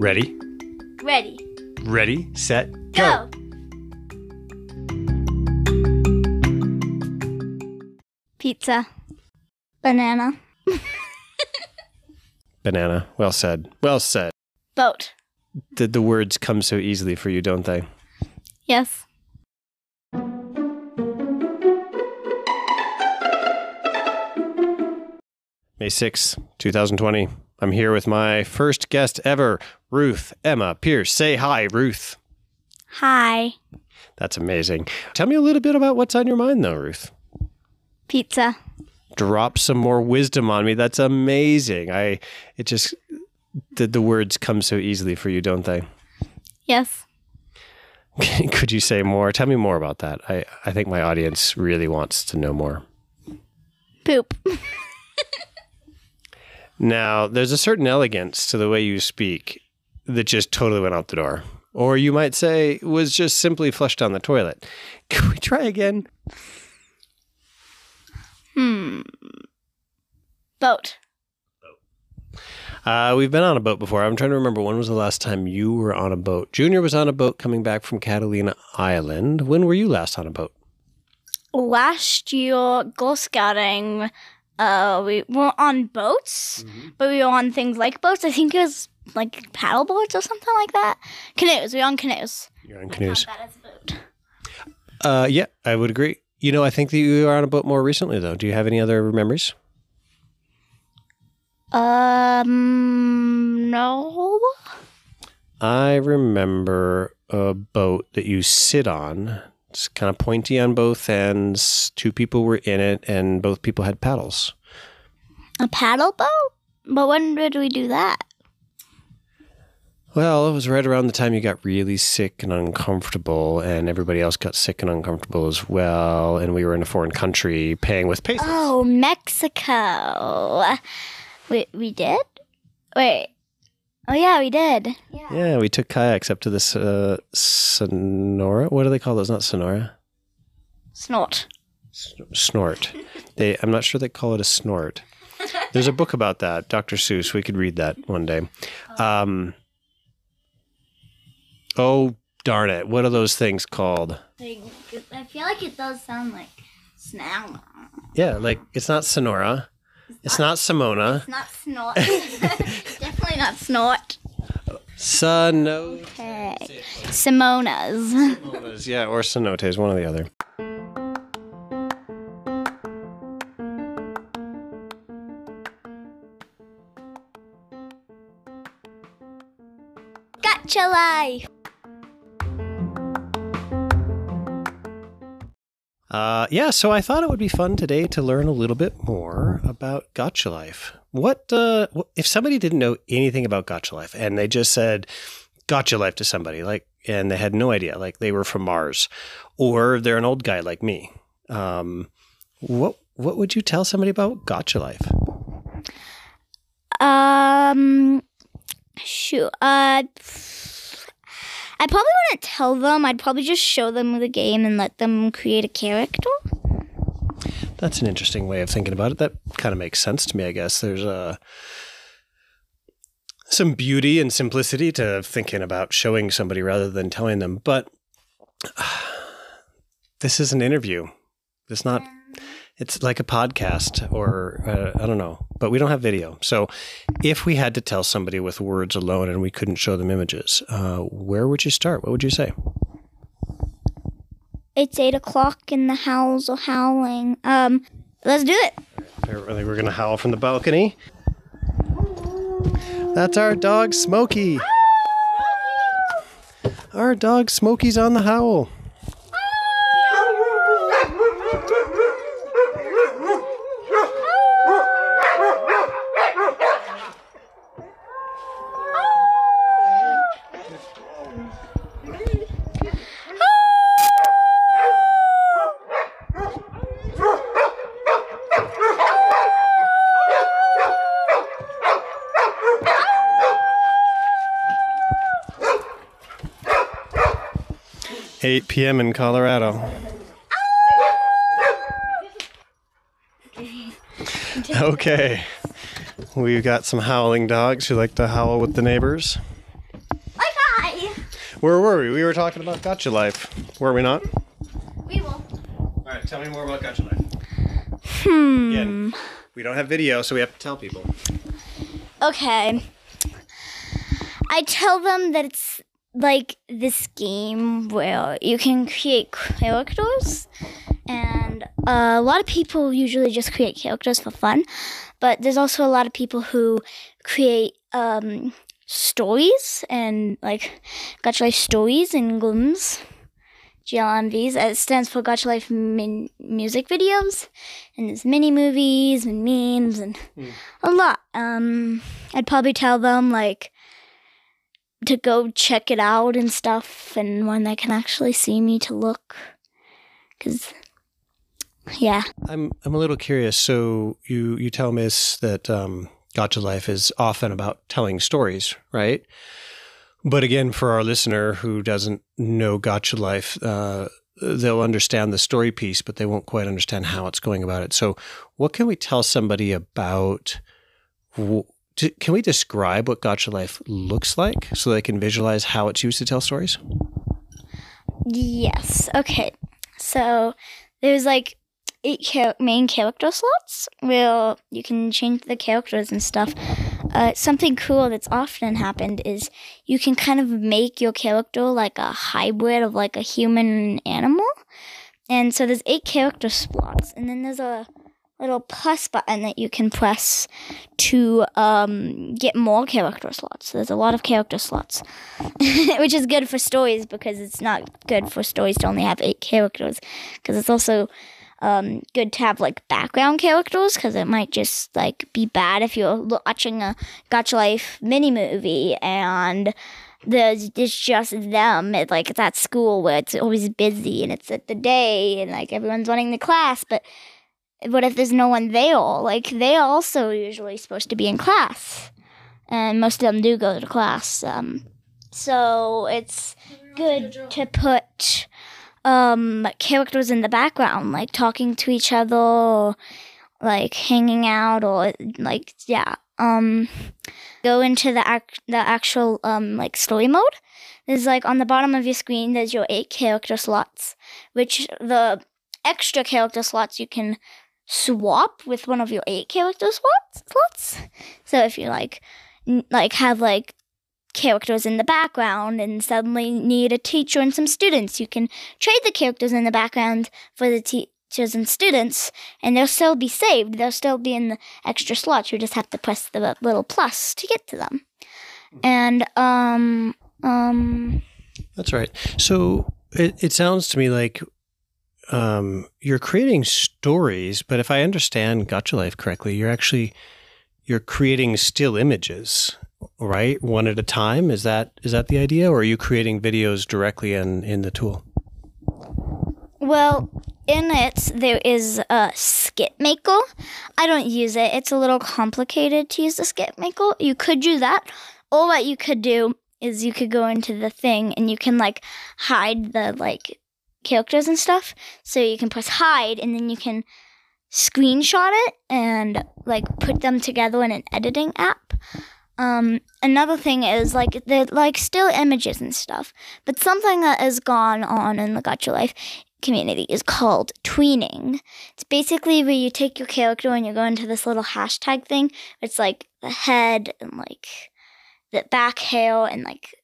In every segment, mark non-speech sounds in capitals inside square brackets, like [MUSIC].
Ready? Ready. Ready, set, go. Go. Pizza. Banana. [LAUGHS] Banana. Well said. Well said. Boat. Did the words come so easily for you, don't they? Yes. May 6, 2020. I'm here with my first guest ever, Ruth Emma Pierce. Say hi, Ruth. Hi. That's amazing. Tell me a little bit about what's on your mind, though, Ruth. Pizza. Drop some more wisdom on me. That's amazing. I, it just, did the words come so easily for you, don't they? Yes. [LAUGHS] Could you say more? Tell me more about that. I, I think my audience really wants to know more. Poop. [LAUGHS] Now, there's a certain elegance to the way you speak that just totally went out the door. Or you might say was just simply flushed down the toilet. [LAUGHS] Can we try again? hmm. Boat. Uh, we've been on a boat before. I'm trying to remember when was the last time you were on a boat. Junior was on a boat coming back from Catalina Island. When were you last on a boat? Last year, Girl Scouting, uh, we were on boats, but we were on things like boats. I think it was like paddle boards or something like that. Canoes. We were on canoes. You're on canoes. Count that as a boat. Uh, yeah, I would agree. You know, I think that you were on a boat more recently, though. Do you have any other memories? Um, no. I remember a boat that you sit on. It's kind of pointy on both ends. Two people were in it, and both people had paddles. A paddle boat? But when did we do that? Well, it was right around the time you got really sick and uncomfortable, and everybody else got sick and uncomfortable as well. And we were in a foreign country paying with pesos. Oh, Mexico. We we did? Wait. Oh yeah, we did. Yeah, we took kayaks up to this uh, Sonora. What do they call those? Not Sonora. Snort. snort. They, I'm not sure they call it a snort. There's a book about that, Dr. Seuss. We could read that one day. Um, oh, darn it. What are those things called? I feel like it does sound like snout. Yeah, like it's not Sonora. It's not Simona. It's not snort. [LAUGHS] Definitely not snort. Sono. Okay. Simona's. Yeah, or Sonotes, one or the other. Gacha life. Uh, yeah, so I thought it would be fun today to learn a little bit more about Gacha Life. What uh, if somebody didn't know anything about Gacha Life and they just said Gacha Life to somebody, like, and they had no idea, like they were from Mars, or they're an old guy like me. Um, what what would you tell somebody about Gacha Life? Um, shoot. Uh, I probably wouldn't tell them. I'd probably just show them the game and let them create a character. That's an interesting way of thinking about it. That kind of makes sense to me, I guess. There's a some beauty and simplicity to thinking about showing somebody rather than telling them. But [SIGHS] this is an interview. It's not. It's like a podcast, or uh, I don't know. But we don't have video. So, if we had to tell somebody with words alone and we couldn't show them images, uh, where would you start? What would you say? It's eight o'clock and the howls are howling. Um, let's do it. Apparently, we're gonna howl from the balcony. That's our dog Smokey. Our dog Smokey's on the howl. Eight p.m. in Colorado. Okay, we've got some howling dogs who like to howl with the neighbors. Where were we? We were talking about Gacha Life, were we not? We will. All right, tell me more about Gacha Life. Hmm. Again, we don't have video, so we have to tell people. Okay. I tell them that it's like this game where you can create characters, and uh, a lot of people usually just create characters for fun, but there's also a lot of people who create um, stories and like Gacha Life stories and GLMs. GLMVs. It stands for Gacha Life min- music videos, and there's mini movies and memes and a lot. Um, I'd probably tell them like to go check it out and stuff, and when they can actually see me to look, because yeah, I'm I'm a little curious. So you you tell Miss that um, Gacha Life is often about telling stories, right? But again, for our listener who doesn't know Gacha Life, uh, they'll understand the story piece, but they won't quite understand how it's going about it. So, what can we tell somebody about? Can we describe what Gacha Life looks like so they can visualize how it's used to tell stories? yes, okay. So there's like eight char- main character slots where you can change the characters and stuff. Uh, something cool that's often happened is you can kind of make your character like a hybrid of like a human and animal. And so there's eight character slots, and then there's a little plus button that you can press to um, get more character slots. There's a lot of character slots, [LAUGHS] which is good for stories because it's not good for stories to only have eight characters. Because it's also um, good to have like background characters because it might just like be bad if you're watching a Gacha Life mini movie and there's it's just them at like it's at school where it's always busy and it's at the day and like everyone's running the class but what if there's no one there? Like they're also usually supposed to be in class. And most of them do go to class um, so it's good to put um characters in the background like talking to each other or like hanging out or like yeah um go into the ac- the actual um like story mode. There's like on the bottom of your screen there's your eight character slots which the extra character slots you can swap with one of your eight character slots slots so if you like n- like have like characters in the background and suddenly need a teacher and some students you can trade the characters in the background for the teachers and students and they'll still be saved. They'll still be in the extra slots you just have to press the little plus to get to them. And um um That's right. So it, it sounds to me like um, you're creating stories, but if I understand Gacha Life correctly, you're actually you're creating still images, right? One at a time. Is that is that the idea, or are you creating videos directly in in the tool? Well, in it there is a skit maker. I don't use it. It's a little complicated to use the skit maker. You could do that, or what you could do is you could go into the thing and you can like hide the like characters and stuff. So you can press hide and then you can screenshot it and like put them together in an editing app. Um, another thing is like they're like still images and stuff, but something that has gone on in the Gacha Life community is called tweening. It's basically where you take your character and you go into this little hashtag thing. It's like the head and like the back hair and like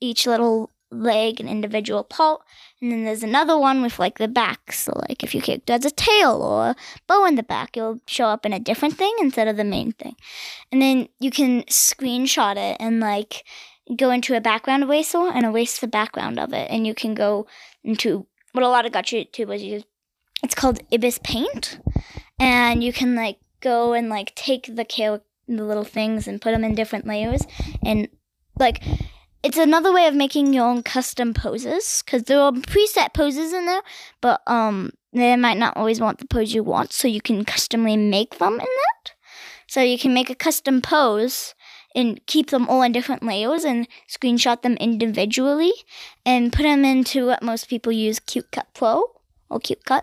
each little leg and individual part. And then there's another one with like the back. So like if your character has a tail or a bow in the back, it'll show up in a different thing instead of the main thing. And then you can screenshot it and like go into a background eraser and erase the background of it. And you can go into what a lot of Gacha YouTubers use. It's called Ibis Paint. And you can like go and like take the character the little things and put them in different layers and like it's another way of making your own custom poses because there are preset poses in there but um they might not always want the pose you want so you can customly make them in that so you can make a custom pose and keep them all in different layers and screenshot them individually and put them into what most people use CuteCut Pro or CuteCut.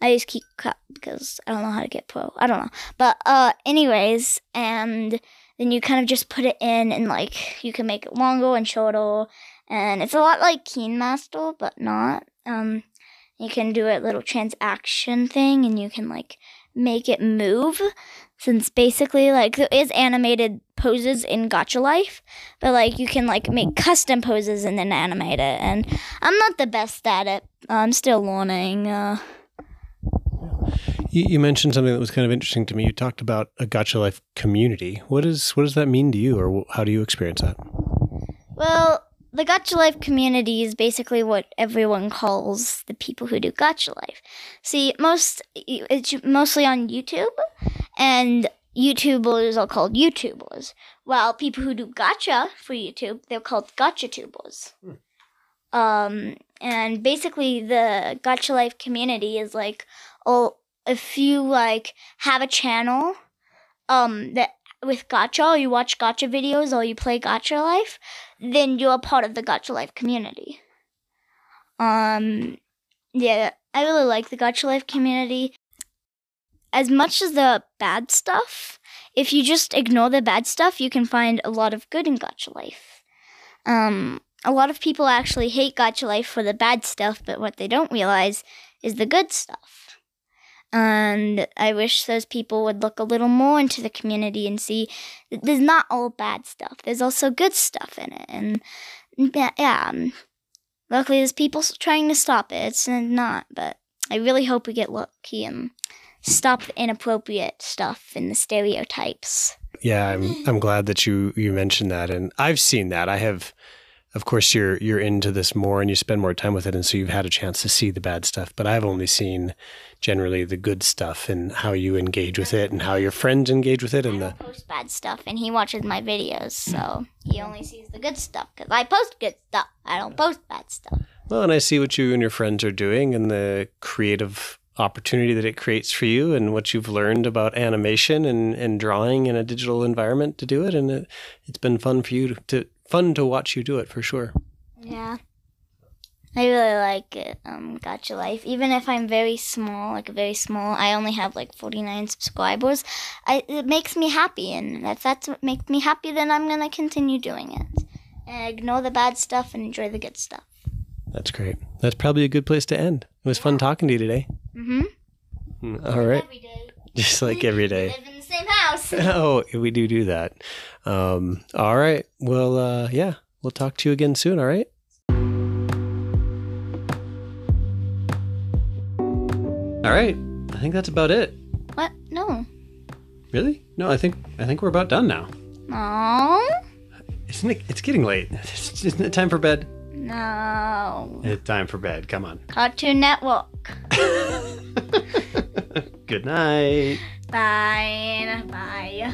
I use CuteCut because I don't know how to get Pro. I don't know. But uh anyways, and then you kind of just put it in and like you can make it longer and shorter and it's a lot like KineMaster, but not. Um, you can do a little transaction thing, and you can like make it move. Since basically, like there is animated poses in Gacha Life, but like you can like make custom poses and then animate it. And I'm not the best at it. I'm still learning. Uh, You, you mentioned something that was kind of interesting to me. You talked about a Gacha Life community. What is what does that mean to you, or how do you experience that? Well, the Gacha Life community is basically what everyone calls the people who do Gacha Life. See, most it's mostly on YouTube, and YouTubers are called YouTubers, while people who do Gacha for YouTube they're called Gacha Tubers. Um, and basically, the Gacha Life community is like, oh, if you like have a channel, um, that with Gacha or you watch Gacha videos, or you play Gacha Life, then you're a part of the Gacha Life community. Um, yeah, I really like the Gacha Life community. As much as the bad stuff, if you just ignore the bad stuff, you can find a lot of good in Gacha Life. Um, a lot of people actually hate gotcha Life for the bad stuff, but what they don't realize is the good stuff. And I wish those people would look a little more into the community and see there's not all bad stuff. There's also good stuff in it. And yeah, yeah um, luckily there's people trying to stop it. It's not, but I really hope we get lucky and stop the inappropriate stuff and the stereotypes. Yeah, I'm I'm glad that you you mentioned that, and I've seen that. I have, of course, you're you're into this more, and you spend more time with it, and so you've had a chance to see the bad stuff. But I've only seen generally the good stuff and how you engage with it, and how your friends engage with it, I and the don't post bad stuff, and he watches my videos, so he only sees the good stuff because I post good stuff. I don't post bad stuff. well, and I see what you and your friends are doing, and the creative opportunity that it creates for you, and what you've learned about animation and and drawing in a digital environment to do it, and it, it's been fun for you to, to fun to watch you do it for sure. Yeah. I really like it, um, Gacha Life. Even if I'm very small, like very small, I only have like 49 subscribers. I, it makes me happy, and if that's what makes me happy, then I'm gonna continue doing it. And ignore the bad stuff and enjoy the good stuff. That's great. That's probably a good place to end. It was fun talking to you today. Mm-hmm. All right. Every day. Just like every day. We live in the same house. [LAUGHS] oh, we do do that. Um, all right. Well, uh, yeah, we'll talk to you again soon. All right. All right. I think that's about it. what? No. Really? No, I think I think we're about done now. No. Isn't it? It's getting late. [LAUGHS] Isn't it time for bed? No. It's time for bed. Come on. Cartoon Network. [LAUGHS] Good night. Bye. Bye.